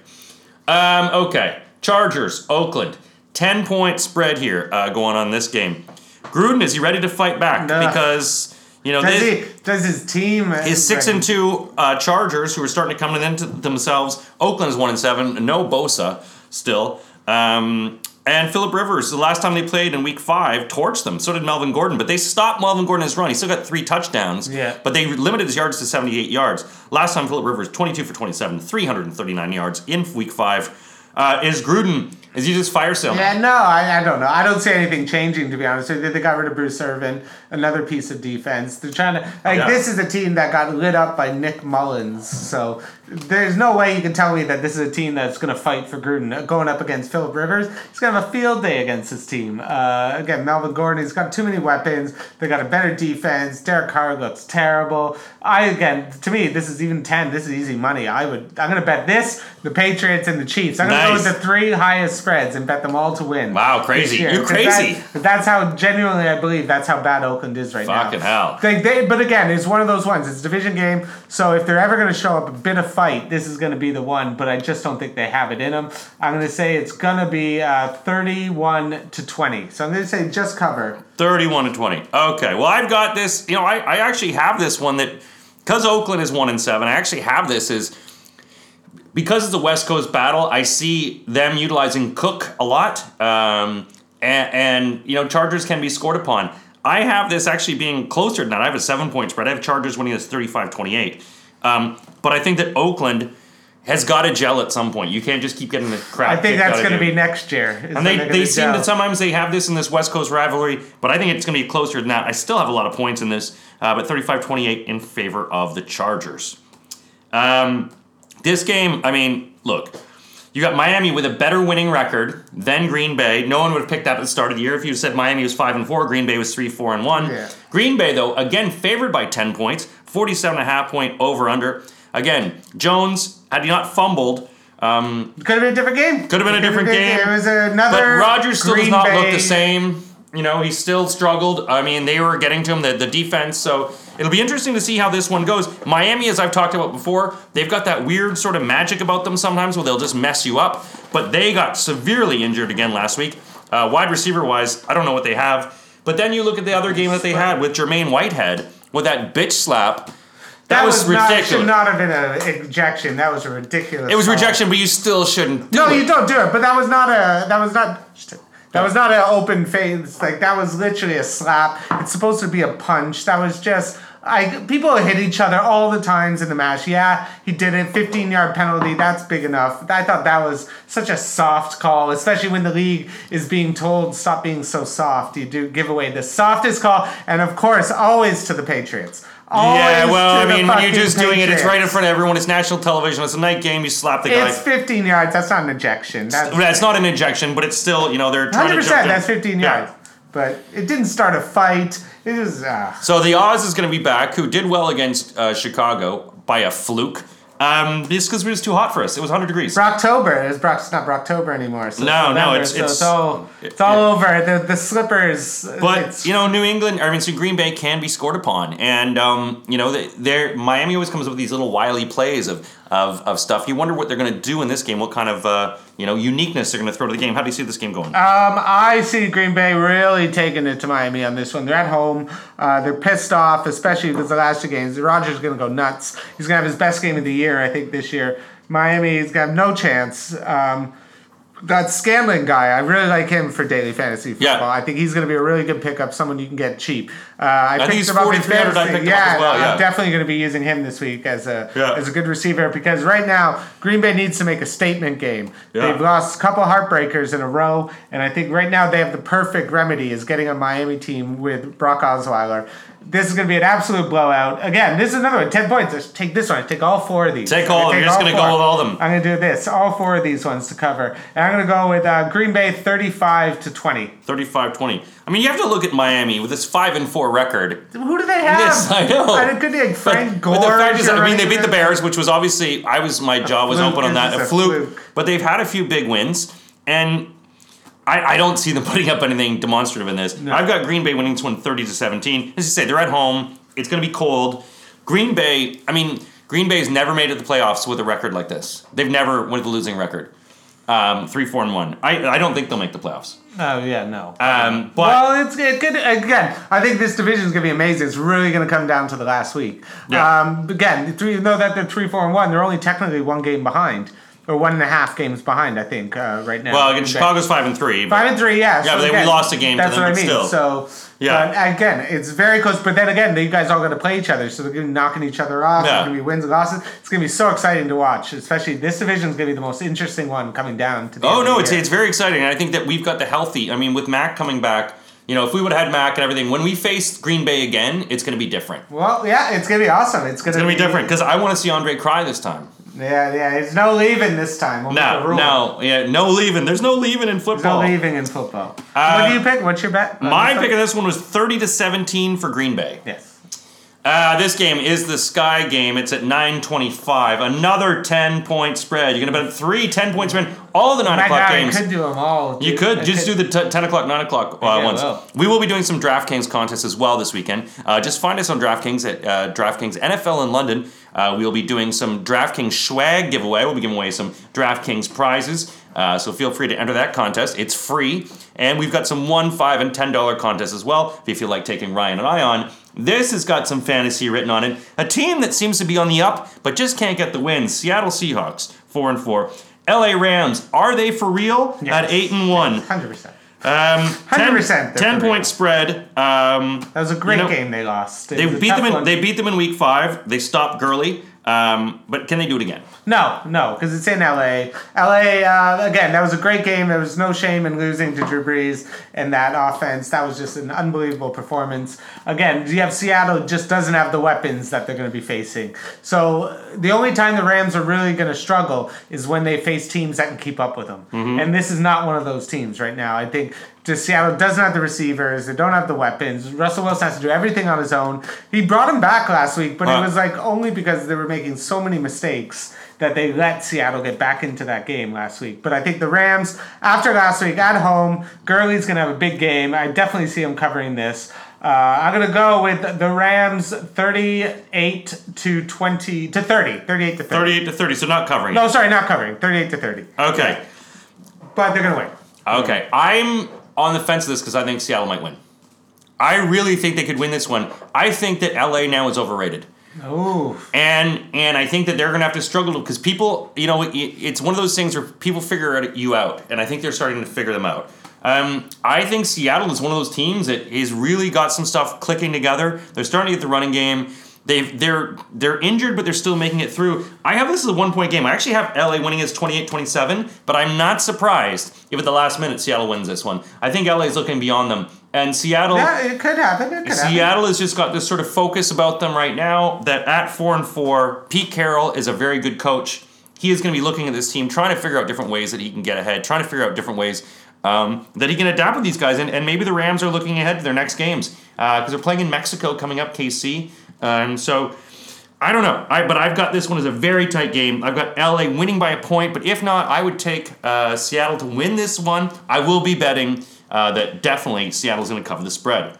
Speaker 2: Um, okay. Chargers, Oakland. 10 point spread here uh, going on this game. Gruden, is he ready to fight back?
Speaker 3: No.
Speaker 2: Because, you know,
Speaker 3: does
Speaker 2: this,
Speaker 3: he? Does his team?
Speaker 2: his six and two uh, Chargers, who are starting to come into themselves. Oakland is one and seven. No Bosa still. Um, and Philip Rivers, the last time they played in Week Five, torched them. So did Melvin Gordon, but they stopped Melvin Gordon his run. He still got three touchdowns.
Speaker 3: Yeah.
Speaker 2: But they limited his yards to 78 yards. Last time Philip Rivers, 22 for 27, 339 yards in Week Five. Uh, is Gruden? Is he just fire sale?
Speaker 3: Yeah, no, I, I don't know. I don't see anything changing to be honest. you. They got rid of Bruce Irvin, another piece of defense. They're trying to like
Speaker 2: Yeah.
Speaker 3: this is a team that got lit up by Nick Mullens. So there's no way you can tell me that this is a team that's going to fight for Gruden Uh, going up against Philip Rivers. He's going to have a field day against this team. Uh, again, Melvin Gordon, he's got too many weapons. They got a better defense. Derek Carr looks terrible. I again, to me, this is even ten. This is easy money. I would. I'm going to bet this, the Patriots and the Chiefs. I'm going to go with the three highest spreads and bet them all to win.
Speaker 2: Wow, crazy. You're
Speaker 3: 'Cause that-
Speaker 2: crazy.
Speaker 3: that's how genuinely I believe that's how bad Oakland is right now.
Speaker 2: Fucking hell.
Speaker 3: They, they, but again, it's one of those ones. It's a division game, so if they're ever going to show up a bit of fight. fight, this is going to be the one, but I just don't think they have it in them. I'm going to say it's going to be uh, 31 to 20. So I'm going to say just cover.
Speaker 2: 31 to 20. Okay. Well, I've got this. You know, I, I actually have this one that because Oakland is one and seven. I actually have this as because it's a West Coast battle. I see them utilizing Cook a lot, um, and, and you know Chargers can be scored upon. I have this actually being closer than that. I have a seven point spread. I have Chargers winning this 35 28. Um, but I think that Oakland has got to gel at some point. You can't just keep getting the crap.
Speaker 3: I think that's going to be next year.
Speaker 2: And they, they seem
Speaker 3: gel.
Speaker 2: that sometimes they have this in this West Coast rivalry, but I think it's going to be closer than that. I still have a lot of points in this, uh, but 35 28 in favor of the Chargers. Um, this game, I mean, look, you got Miami with a better winning record than Green Bay. No one would have picked that at the start of the year. If you said Miami was 5 and 4, Green Bay was 3 4 and 1.
Speaker 3: Yeah.
Speaker 2: Green Bay, though, again, favored by 10 points, 47 and a half point over under. Again, Jones, had he not fumbled, um,
Speaker 3: Could have been a different game.
Speaker 2: Could have been a different game.
Speaker 3: It was another.
Speaker 2: but
Speaker 3: Rogers
Speaker 2: Rodgers still does not
Speaker 3: Bay.
Speaker 2: look the same. You know, he still struggled. I mean, they were getting to him, the, the defense. So it'll be interesting to see how this one goes. Miami, as I've talked about before, they've got that weird sort of magic about them sometimes where they'll just mess you up. But they got severely injured again last week. Uh, wide receiver wise, I don't know what they have. But then you look at the other game that they had with Jermaine Whitehead with that bitch slap. That,
Speaker 3: That
Speaker 2: was,
Speaker 3: was, not,
Speaker 2: ridiculous.
Speaker 3: should not have been an ejection. That was a ridiculous.
Speaker 2: it was
Speaker 3: call.
Speaker 2: rejection, but you still shouldn't. Do
Speaker 3: No,
Speaker 2: it.
Speaker 3: you don't do it. But that was not a. That was not. That was not an open face. Like that was literally a slap. It's supposed to be a punch. That was just. I people hit each other all the times in the match. Yeah, he did it. 15 yard penalty. That's big enough. I thought that was such a soft call, especially when the league is being told stop being so soft. You do give away the softest call, and of course, always to the Patriots.
Speaker 2: Yeah, well, I mean, when you're just doing it, it's right in front of everyone. It's national television. It's a night game. You slap the guy.
Speaker 3: It's 15 yards. That's not an ejection. That's
Speaker 2: That's not an ejection, but it's still, you know, they're trying
Speaker 3: Hundred
Speaker 2: to jump
Speaker 3: percent. That's fifteen
Speaker 2: Yeah.
Speaker 3: But it didn't start a fight. It was. Uh,
Speaker 2: So the Oz is going to be back, who did well against uh, Chicago by a fluke. Um, because it was too hot for us. It was 100 degrees.
Speaker 3: Brocktober. It's, Brock, it's not Brocktober anymore. So
Speaker 2: No, no, it's-
Speaker 3: so
Speaker 2: it's-
Speaker 3: it's all it's all over. The the slippers.
Speaker 2: But you know, New England, I mean, so Green Bay can be scored upon, and um, you know, they- they're Miami always comes up with these little wily plays of of, of stuff. You wonder what they're going to do in this game. What kind of uh, you know uniqueness they're going to throw to the game. How do you see this game going?
Speaker 3: Um, I see Green Bay really taking it to Miami on this one. They're at home. Uh, they're pissed off, especially because the last two games. Rodgers is going to go nuts. He's going to have his best game of the year, I think, this year. Miami's got no chance. Um, that Scantling guy, I really like him for daily fantasy football.
Speaker 2: Yeah.
Speaker 3: I think he's going to be a really good pickup, someone you can get cheap. Uh, I,
Speaker 2: think
Speaker 3: picked
Speaker 2: he's
Speaker 3: him up in
Speaker 2: 4,300. I
Speaker 3: fantasy.
Speaker 2: picked him up as well, yeah.
Speaker 3: I'm definitely going to be using him this week as a
Speaker 2: Yeah.
Speaker 3: as a good receiver because right now Green Bay needs to make a statement game.
Speaker 2: Yeah.
Speaker 3: They've lost a couple heartbreakers in a row, and I think right now they have the perfect remedy is getting a Miami team with Brock Osweiler. This is going to be an absolute blowout. Again, this is another one. Ten points. Just take this one. Take all four of these.
Speaker 2: Take all-
Speaker 3: gonna
Speaker 2: you're just gonna go with all of them.
Speaker 3: I'm going to do this. All four of these ones to cover, and I'm going to go with uh, Green Bay 35 to 20.
Speaker 2: 35-20. I mean, you have to look at Miami with this five and four record.
Speaker 3: Who do they have?
Speaker 2: Yes, I know.
Speaker 3: And it could be like Frank Gore.
Speaker 2: the fact is, I mean, they beat the Bears, which was obviously I was my jaw was open on that a fluke. But they've had a few big wins, and I, I don't see them putting up anything demonstrative in this. I've got Green Bay winning this one 30 to 17. As you say, they're at home. It's going to be cold. Green Bay, I mean, Green Bay's never made it to the playoffs with a record like this. They've never with a losing record. Um, three, four, and one. I, I don't think they'll make the playoffs.
Speaker 3: Oh yeah, no.
Speaker 2: Um, but
Speaker 3: well, it's it could again. I think this division is going to be amazing. It's really going to come down to the last week.
Speaker 2: Yeah.
Speaker 3: Um, again, three, though that they're three, four, and one, they're only technically one game behind, or one and a half games behind. I think uh, right now.
Speaker 2: well, again, Chicago's five and three.
Speaker 3: Five and three, yeah.
Speaker 2: Yeah, but they- we lost a game to
Speaker 3: That's
Speaker 2: them,
Speaker 3: what I mean.
Speaker 2: still.
Speaker 3: So,
Speaker 2: Yeah.
Speaker 3: But again, it's very close. But then again, you guys all got to play each other, so they're going to be knocking each other off.
Speaker 2: Yeah.
Speaker 3: There's going to be wins and losses. It's going to be so exciting to watch. Especially this division is going to be the most interesting one coming down to the.
Speaker 2: Oh no, it's
Speaker 3: year.
Speaker 2: it's very exciting. And I think that we've got the healthy. I mean, with Mack coming back, you know, if we would have had Mack and everything, when we face Green Bay again, it's going to be different.
Speaker 3: Well, yeah, it's going to be awesome. It's going
Speaker 2: It's going to be different because I want to see Andre cry this time.
Speaker 3: Yeah, yeah. It's no leaving this time. We'll
Speaker 2: No, no, yeah, no leaving. There's no leaving in
Speaker 3: There's no
Speaker 2: football.
Speaker 3: leaving in football.
Speaker 2: Uh,
Speaker 3: what do you pick? What's your bet?
Speaker 2: My pick of this one was 30 to 17 for Green Bay.
Speaker 3: Yes.
Speaker 2: Uh, this game is the Sky game. It's at 9:25. Another 10 point spread. You're going to bet three 10 point spread. All the nine
Speaker 3: My
Speaker 2: o'clock
Speaker 3: God, I
Speaker 2: games.
Speaker 3: could do them all.
Speaker 2: You could
Speaker 3: I
Speaker 2: just do the t- 10 o'clock, 9 o'clock uh,
Speaker 3: Yeah,
Speaker 2: ones.
Speaker 3: well.
Speaker 2: We will be doing some DraftKings contests as well this weekend. Uh, just find us on DraftKings at uh, DraftKings NFL in London. Uh, we'll be doing some DraftKings swag giveaway. We'll be giving away some DraftKings prizes. Uh, so feel free to enter that contest. It's free. And we've got some one, five, and ten dollar contests as well. If you feel like taking Ryan and I on, this has got some fantasy written on it. A team that seems to be on the up, but just can't get the win. Seattle Seahawks, four and four. LA Rams, are they for real?
Speaker 3: Yes.
Speaker 2: At eight and one.
Speaker 3: Hundred percent.
Speaker 2: Um,
Speaker 3: 100%
Speaker 2: 10, 10 point spread. Um,
Speaker 3: That was a great
Speaker 2: You know,
Speaker 3: game they lost. It
Speaker 2: they beat them in they beat them in week five. They stopped Gurley. Um, but can they do it again?
Speaker 3: No, no, because it's in LA. LA, uh, again, that was a great game. There was no shame in losing to Drew Brees and that offense. That was just an unbelievable performance. Again, you have Seattle just doesn't have the weapons that they're going to be facing. So the only time the Rams are really going to struggle is when they face teams that can keep up with them. And this is not one of those teams right now. I think just Seattle doesn't have the receivers. They don't have the weapons. Russell Wilson has to do everything on his own. He brought him back last week, but
Speaker 2: Uh.
Speaker 3: it was like only because they were making so many mistakes that they let Seattle get back into that game last week. But I think the Rams, after last week at home, Gurley's going to have a big game. I definitely see him covering this. Uh, I'm going to go with the Rams 38 to 20 to 30. 38 to 30.
Speaker 2: 38 to 30, so not covering.
Speaker 3: No, sorry, not covering. 38 to 30.
Speaker 2: Okay.
Speaker 3: But they're going to win.
Speaker 2: Okay. I'm on the fence of this because I think Seattle might win. I really think they could win this one. I think that LA now is overrated.
Speaker 3: Ooh.
Speaker 2: And and I think that they're gonna have to struggle because people, you know, it, it's one of those things where people figure you out, and I think they're starting to figure them out. Um, I think Seattle is one of those teams that has really got some stuff clicking together. They're starting to get the running game. They've they're they're injured, but they're still making it through. I have this as a one point game. I actually have LA winning as 28-27, but I'm not surprised if at the last minute Seattle wins this one. I think LA is looking beyond them, and Seattle.
Speaker 3: Yeah, it could happen. It could happen.
Speaker 2: Seattle has just got this sort of focus about them right now that at four and four, Pete Carroll is a very good coach. He is going to be looking at this team, trying to figure out different ways that he can get ahead, trying to figure out different ways um, that he can adapt with these guys. And, and maybe the Rams are looking ahead to their next games because they're playing in Mexico coming up, KC. Um, so I don't know. I, but I've got this one as a very tight game. I've got LA winning by a point, but if not, I would take uh, Seattle to win this one. I will be betting uh, that definitely Seattle's going to cover the spread.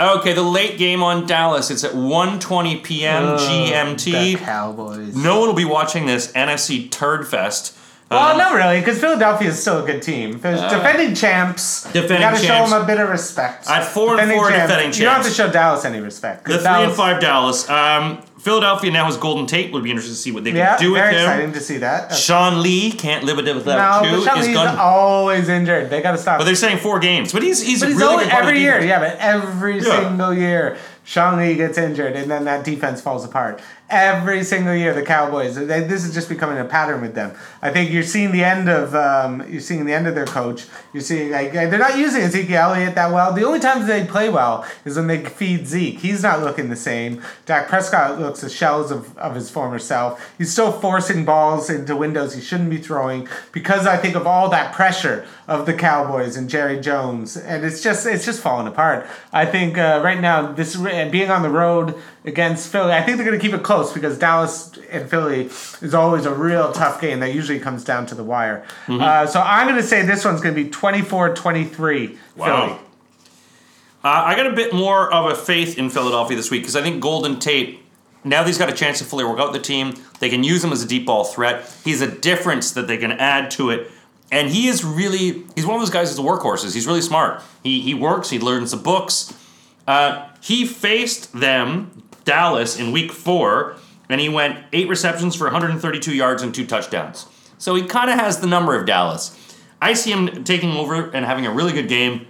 Speaker 2: Okay, the late game on Dallas. It's at 1.20 p.m.
Speaker 3: The
Speaker 2: GMT.
Speaker 3: Cowboys.
Speaker 2: No one will be watching this NFC Turd Fest.
Speaker 3: Well, not really, because Philadelphia is still a good team. There's defending champs.
Speaker 2: Uh, Defending
Speaker 3: you gotta
Speaker 2: champs.
Speaker 3: show them a bit of respect.
Speaker 2: At four and four, defending champs.
Speaker 3: You don't have to show Dallas any respect.
Speaker 2: The three and five Dallas. Um, Philadelphia now has Golden Tate. Would be interested to see what they
Speaker 3: Yeah,
Speaker 2: can do with
Speaker 3: very
Speaker 2: him.
Speaker 3: exciting to see that.
Speaker 2: Sean Lee can't live it without
Speaker 3: no,
Speaker 2: two.
Speaker 3: Sean
Speaker 2: is
Speaker 3: Lee's always injured. They gotta stop.
Speaker 2: But they're saying four games. But he's he's,
Speaker 3: But he's
Speaker 2: really
Speaker 3: always, every year, yeah, but every
Speaker 2: Yeah.
Speaker 3: single year, Sean Lee gets injured, and then that defense falls apart. Every single year, the Cowboys. They, this is just becoming a pattern with them. I think you're seeing the end of um, you're seeing the end of their coach. You're seeing like they're not using Ezekiel Elliott that well. The only times they play well is when they feed Zeke. He's not looking the same. Dak Prescott looks as shells of, of his former self. He's still forcing balls into windows he shouldn't be throwing because I think of all that pressure of the Cowboys and Jerry Jones, and it's just it's just falling apart. I think uh, right now this and being on the road against Philly, I think they're going to keep it close because Dallas and Philly is always a real tough game that usually comes down to the wire.
Speaker 2: Mm-hmm.
Speaker 3: Uh, so I'm going to say this one's going to be 24-23
Speaker 2: Wow.
Speaker 3: Philly.
Speaker 2: Uh, I got a bit more of a faith in Philadelphia this week because I think Golden Tate. Now that he's got a chance to fully work out the team, they can use him as a deep ball threat. He's a difference that they can add to it. And he is really, he's one of those guys who's the workhorses. He's really smart. He, he works, he learns the books. Uh, he faced them, Dallas, in week four, and he went eight receptions for 132 yards and two touchdowns. So he kind of has the number of Dallas. I see him taking over and having a really good game.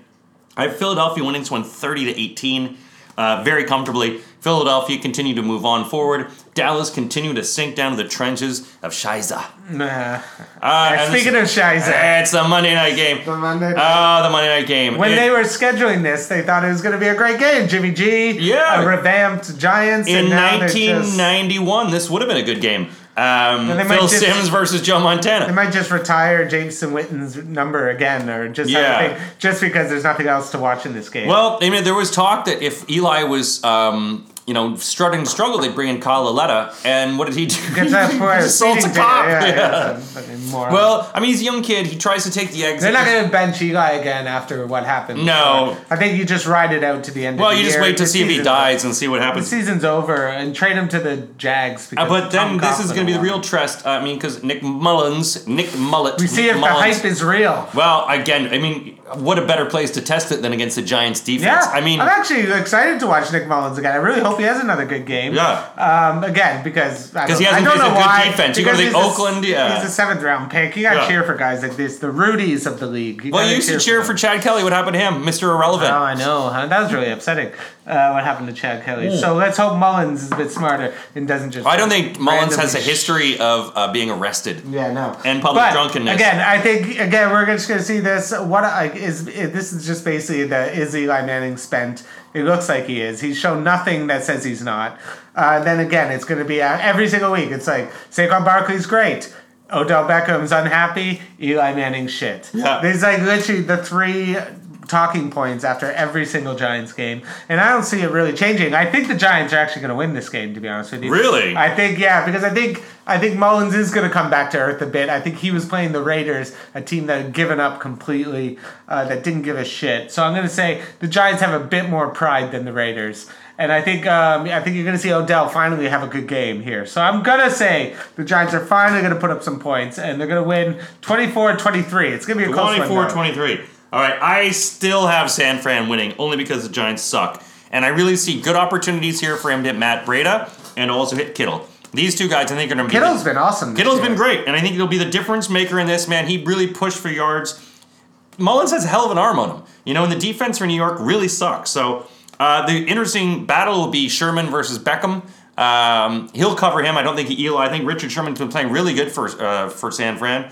Speaker 2: I have Philadelphia winning this one 30 to 18, uh, very comfortably. Philadelphia continue to move on forward. Dallas continue to sink down to the trenches of Shiza.
Speaker 3: Nah.
Speaker 2: Uh,
Speaker 3: Speaking
Speaker 2: this-
Speaker 3: of Shiza,
Speaker 2: it's the Monday night game.
Speaker 3: the Monday-
Speaker 2: Oh, the Monday night game.
Speaker 3: when
Speaker 2: It-
Speaker 3: they were scheduling this, they thought it was going to be a great game. Jimmy G,
Speaker 2: Yeah.
Speaker 3: a revamped Giants,
Speaker 2: in
Speaker 3: and now they're just-
Speaker 2: 1991, this would have been a good game. Um, Phil
Speaker 3: just-
Speaker 2: Simms versus Joe Montana.
Speaker 3: They might just retire Jameson Witten's number again, or just
Speaker 2: Yeah.
Speaker 3: just because there's nothing else to watch in this game.
Speaker 2: Well, I mean, there was talk that if Eli was um, you know, struggling to struggle, they'd bring in Kyle Lauletta, and what did he do?
Speaker 3: Gets that for
Speaker 2: he
Speaker 3: a
Speaker 2: assaults a cop.
Speaker 3: Yeah,
Speaker 2: Yeah.
Speaker 3: yeah.
Speaker 2: Well, I mean, he's a young kid. He tries to take the exit.
Speaker 3: They're not going to bench Eli again after what happened.
Speaker 2: No.
Speaker 3: I think you just ride it out to the end
Speaker 2: well,
Speaker 3: of the year.
Speaker 2: Well you just
Speaker 3: year.
Speaker 2: wait to
Speaker 3: The
Speaker 2: see if he dies and see what happens.
Speaker 3: The season's over and trade him to the Jags.
Speaker 2: Uh, but then
Speaker 3: Tom
Speaker 2: this is going to be the real test. I mean, because Nick Mullens, Nick Mullet.
Speaker 3: We see
Speaker 2: Nick
Speaker 3: if
Speaker 2: Mullens,
Speaker 3: the hype is real.
Speaker 2: Well, again, I mean, what a better place to test it than against the Giants defense.
Speaker 3: Yeah,
Speaker 2: I mean,
Speaker 3: I'm actually excited to watch Nick Mullens again. I really hope he has another good game.
Speaker 2: Yeah.
Speaker 3: Um, again, because I don't,
Speaker 2: he hasn't
Speaker 3: I don't know
Speaker 2: a good
Speaker 3: why.
Speaker 2: defense. You go to the
Speaker 3: he's a-
Speaker 2: Oakland, yeah.
Speaker 3: He's a seventh round pick. You got to
Speaker 2: Yeah.
Speaker 3: cheer for guys like this, the Rudies of the league.
Speaker 2: well, you used to cheer for
Speaker 3: them.
Speaker 2: Chad Kelly. What happened to him, Mister Irrelevant?
Speaker 3: Oh, I know. Huh? That was really upsetting. Uh, what happened to Chad Kelly? So let's hope Mullens is a bit smarter and doesn't just.
Speaker 2: I don't think Mullens has a history of uh, being arrested.
Speaker 3: Yeah, no.
Speaker 2: And public
Speaker 3: But,
Speaker 2: drunkenness.
Speaker 3: Again, I think again we're just gonna see this. What I, is this is just basically the is Eli Manning spent? It looks like he is. He's shown nothing that says he's not. Uh, then again, it's gonna be uh, every single week. It's like Saquon Barkley's great. Odell Beckham's unhappy. Eli Manning shit.
Speaker 2: Yeah.
Speaker 3: There's like literally the three talking points after every single Giants game, and I don't see it really changing. I think the Giants are actually going to win this game, to be honest with you.
Speaker 2: Really?
Speaker 3: I think yeah, because I think I think Mullens is going to come back to earth a bit. I think he was playing the Raiders, a team that had given up completely, uh, that didn't give a shit. So I'm going to say the Giants have a bit more pride than the Raiders. And I think um, I think you're going to see Odell finally have a good game here. So I'm going to say the Giants are finally going to put up some points and they're going to win 24-23. It's going to be a close
Speaker 2: 24-23. All right, I still have San Fran winning only because the Giants suck. And I really see good opportunities here for him to hit Matt Breida and also hit Kittle. These two guys, I think, are going to be.
Speaker 3: Kittle's been awesome.
Speaker 2: Kittle's
Speaker 3: year.
Speaker 2: been great, and I think he'll be the difference maker in this, man. He really pushed for yards. Mullens has a hell of an arm on him. You know, and the defense for New York really sucks. So uh, the interesting battle will be Sherman versus Beckham. Um, he'll cover him. I don't think he, Eli. I think Richard Sherman's been playing really good for uh, for San Fran,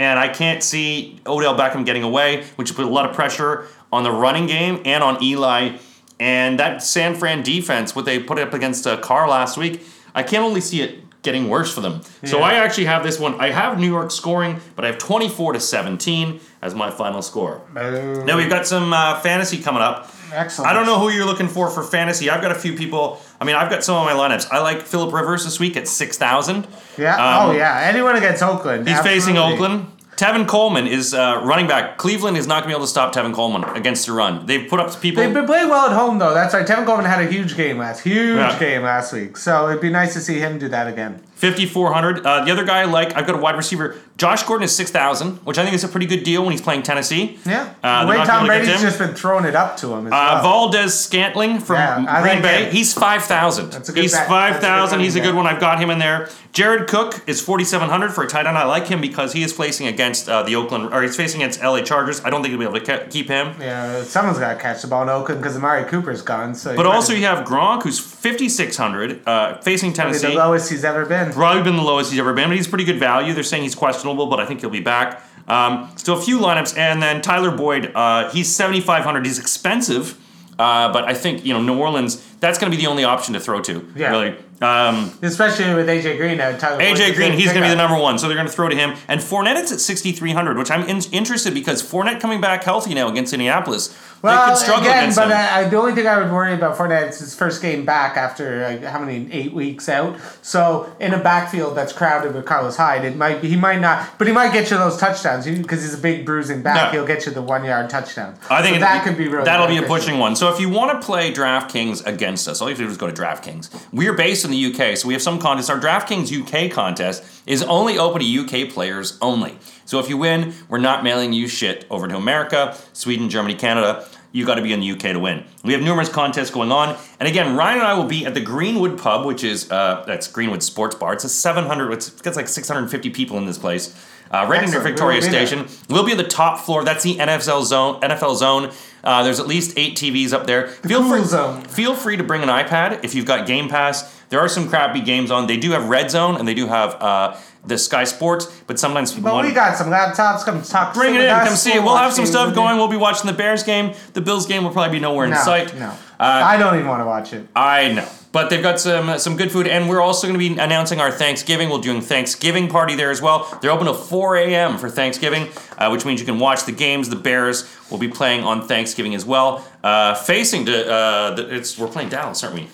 Speaker 2: and I can't see Odell Beckham getting away, which put a lot of pressure on the running game and on Eli. And that San Fran defense, what they put up against a car last week, I can't only see it getting worse for them. So I actually have this one. I have New York scoring, but I have 24 to 17 as my final score.
Speaker 3: Oh,
Speaker 2: Now we've got some uh, fantasy coming up.
Speaker 3: excellent.
Speaker 2: I don't know who you're looking for for fantasy. I've got a few people. I mean, I've got some of my lineups. I like Philip Rivers this week at 6,000.
Speaker 3: Yeah.
Speaker 2: Um,
Speaker 3: oh yeah. Anyone against Oakland?
Speaker 2: He's facing. Oakland. Tevin Coleman is uh, running back. Cleveland is not going to be able to stop Tevin Coleman against the run. They've put up people.
Speaker 3: They've been playing well at home though. That's right. Tevin Coleman had a huge game last, huge
Speaker 2: Yeah.
Speaker 3: game last week. So it'd be nice to see him do that again.
Speaker 2: 5,400. Uh, the other guy I like, I've got a wide receiver. Josh Gordon is 6,000, which I think is a pretty good deal when he's playing Tennessee.
Speaker 3: Yeah.
Speaker 2: Uh,
Speaker 3: the way Tom Brady's just been throwing it up to him as
Speaker 2: Uh,
Speaker 3: well.
Speaker 2: Valdes Scantling from
Speaker 3: Yeah,
Speaker 2: Green Bay.
Speaker 3: him.
Speaker 2: He's five thousand.
Speaker 3: That's a good
Speaker 2: He's
Speaker 3: bet.
Speaker 2: five
Speaker 3: That's a good
Speaker 2: He's a good one. I've got him in there. Jared Cook is forty seven hundred for a tight end. I like him because he is facing against uh, the Oakland, or he's facing against LA Chargers. I don't think he'll be able to ke- keep him.
Speaker 3: yeah, someone's got to catch the ball in Oakland because Amari Cooper's gone. So
Speaker 2: But also you have Gronk, who's fifty six hundred, uh, facing
Speaker 3: the lowest he's ever been.
Speaker 2: Probably been the lowest he's ever been, but he's pretty good value. They're saying he's questionable, but I think he'll be back. Um, so a few lineups, and then Tyler Boyd, uh, he's seventy five hundred. He's expensive, uh, but I think you know New Orleans. That's going to be the only option to throw to.
Speaker 3: Yeah.
Speaker 2: Really. Um,
Speaker 3: Especially with AJ Green now.
Speaker 2: AJ Green, he's going to be the number one, so they're going to throw to him. And Fournette's at 6,300, which I'm in- interested because Fournette coming back healthy now against Indianapolis.
Speaker 3: Well,
Speaker 2: they could struggle
Speaker 3: again,
Speaker 2: against
Speaker 3: but. I, I, the only thing I would worry about Fournette is his first game back after like, how many eight weeks out. So in a backfield that's crowded with Carlos Hyde, it might be, he might not, but he might get you those touchdowns because he's a big bruising back.
Speaker 2: No.
Speaker 3: He'll get you the one yard touchdown.
Speaker 2: I think
Speaker 3: So
Speaker 2: it-
Speaker 3: that could be really
Speaker 2: that'll be a pushing one. So if you want to play DraftKings against us, all you have to do is go to DraftKings. We're based in the UK, so we have some contests. Our DraftKings UK contest is only open to UK players only. So if you win, we're not mailing you shit over to America, Sweden, Germany, Canada. You got to be in the UK to win. We have numerous contests going on, and again, Ryan and I will be at the Greenwood Pub, which is uh, that's Greenwood Sports Bar. It's a 700. It's got like 650 people in this place. Uh, right near Victoria
Speaker 3: We'll be there.
Speaker 2: Station. We'll be on the top floor. That's the NFL zone. NFL zone. Uh, there's at least eight TVs up there. feel
Speaker 3: cool
Speaker 2: free,
Speaker 3: zone.
Speaker 2: Feel free to bring an iPad if you've got Game Pass. There are some crappy games on. They do have Red Zone and they do have uh, the Sky Sports, but sometimes people
Speaker 3: But
Speaker 2: want
Speaker 3: we got some laptops. Come talk.
Speaker 2: bring it in. Come see it.
Speaker 3: We'll
Speaker 2: We'll have some stuff going. We'll be watching the Bears game. The Bills game will probably be nowhere in
Speaker 3: No,
Speaker 2: sight.
Speaker 3: no.
Speaker 2: Uh,
Speaker 3: I don't even want to watch it.
Speaker 2: I know. But they've got some some good food, and we're also going to be announcing our Thanksgiving. We're doing Thanksgiving party there as well. They're open till 4 a.m. for Thanksgiving, uh, which means you can watch the games. The Bears will be playing on Thanksgiving as well. Uh, facing to uh, it's we're playing Dallas, aren't we?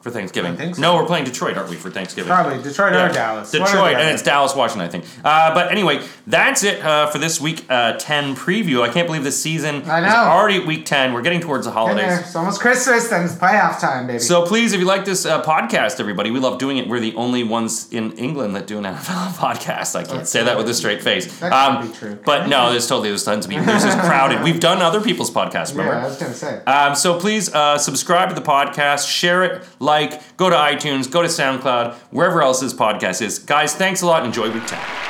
Speaker 2: For Thanksgiving.
Speaker 3: I think so.
Speaker 2: No, we're playing Detroit, aren't we, for Thanksgiving?
Speaker 3: Probably Detroit
Speaker 2: Yeah.
Speaker 3: or Dallas. one or the
Speaker 2: Detroit, and it's Dallas, Washington, I think. Uh, but anyway, that's it uh, for this week uh, 10 preview. I can't believe this season
Speaker 3: I
Speaker 2: is already week 10. We're getting towards the holidays.
Speaker 3: It's almost Christmas, then it's playoff time, baby.
Speaker 2: So please, if you like this uh, podcast, everybody, we love doing it. We're the only ones in England that do an NFL podcast. I can't
Speaker 3: That's
Speaker 2: say that with a straight face.
Speaker 3: That
Speaker 2: Um,
Speaker 3: be true.
Speaker 2: But no, there's totally there's tons of people. There's just crowded. We've done other people's podcasts, remember?
Speaker 3: yeah, I was gonna say.
Speaker 2: Um, so please uh, subscribe to the podcast, share it, like, go to iTunes, go to SoundCloud, wherever else this podcast is. Guys, thanks a lot. Enjoy week 10.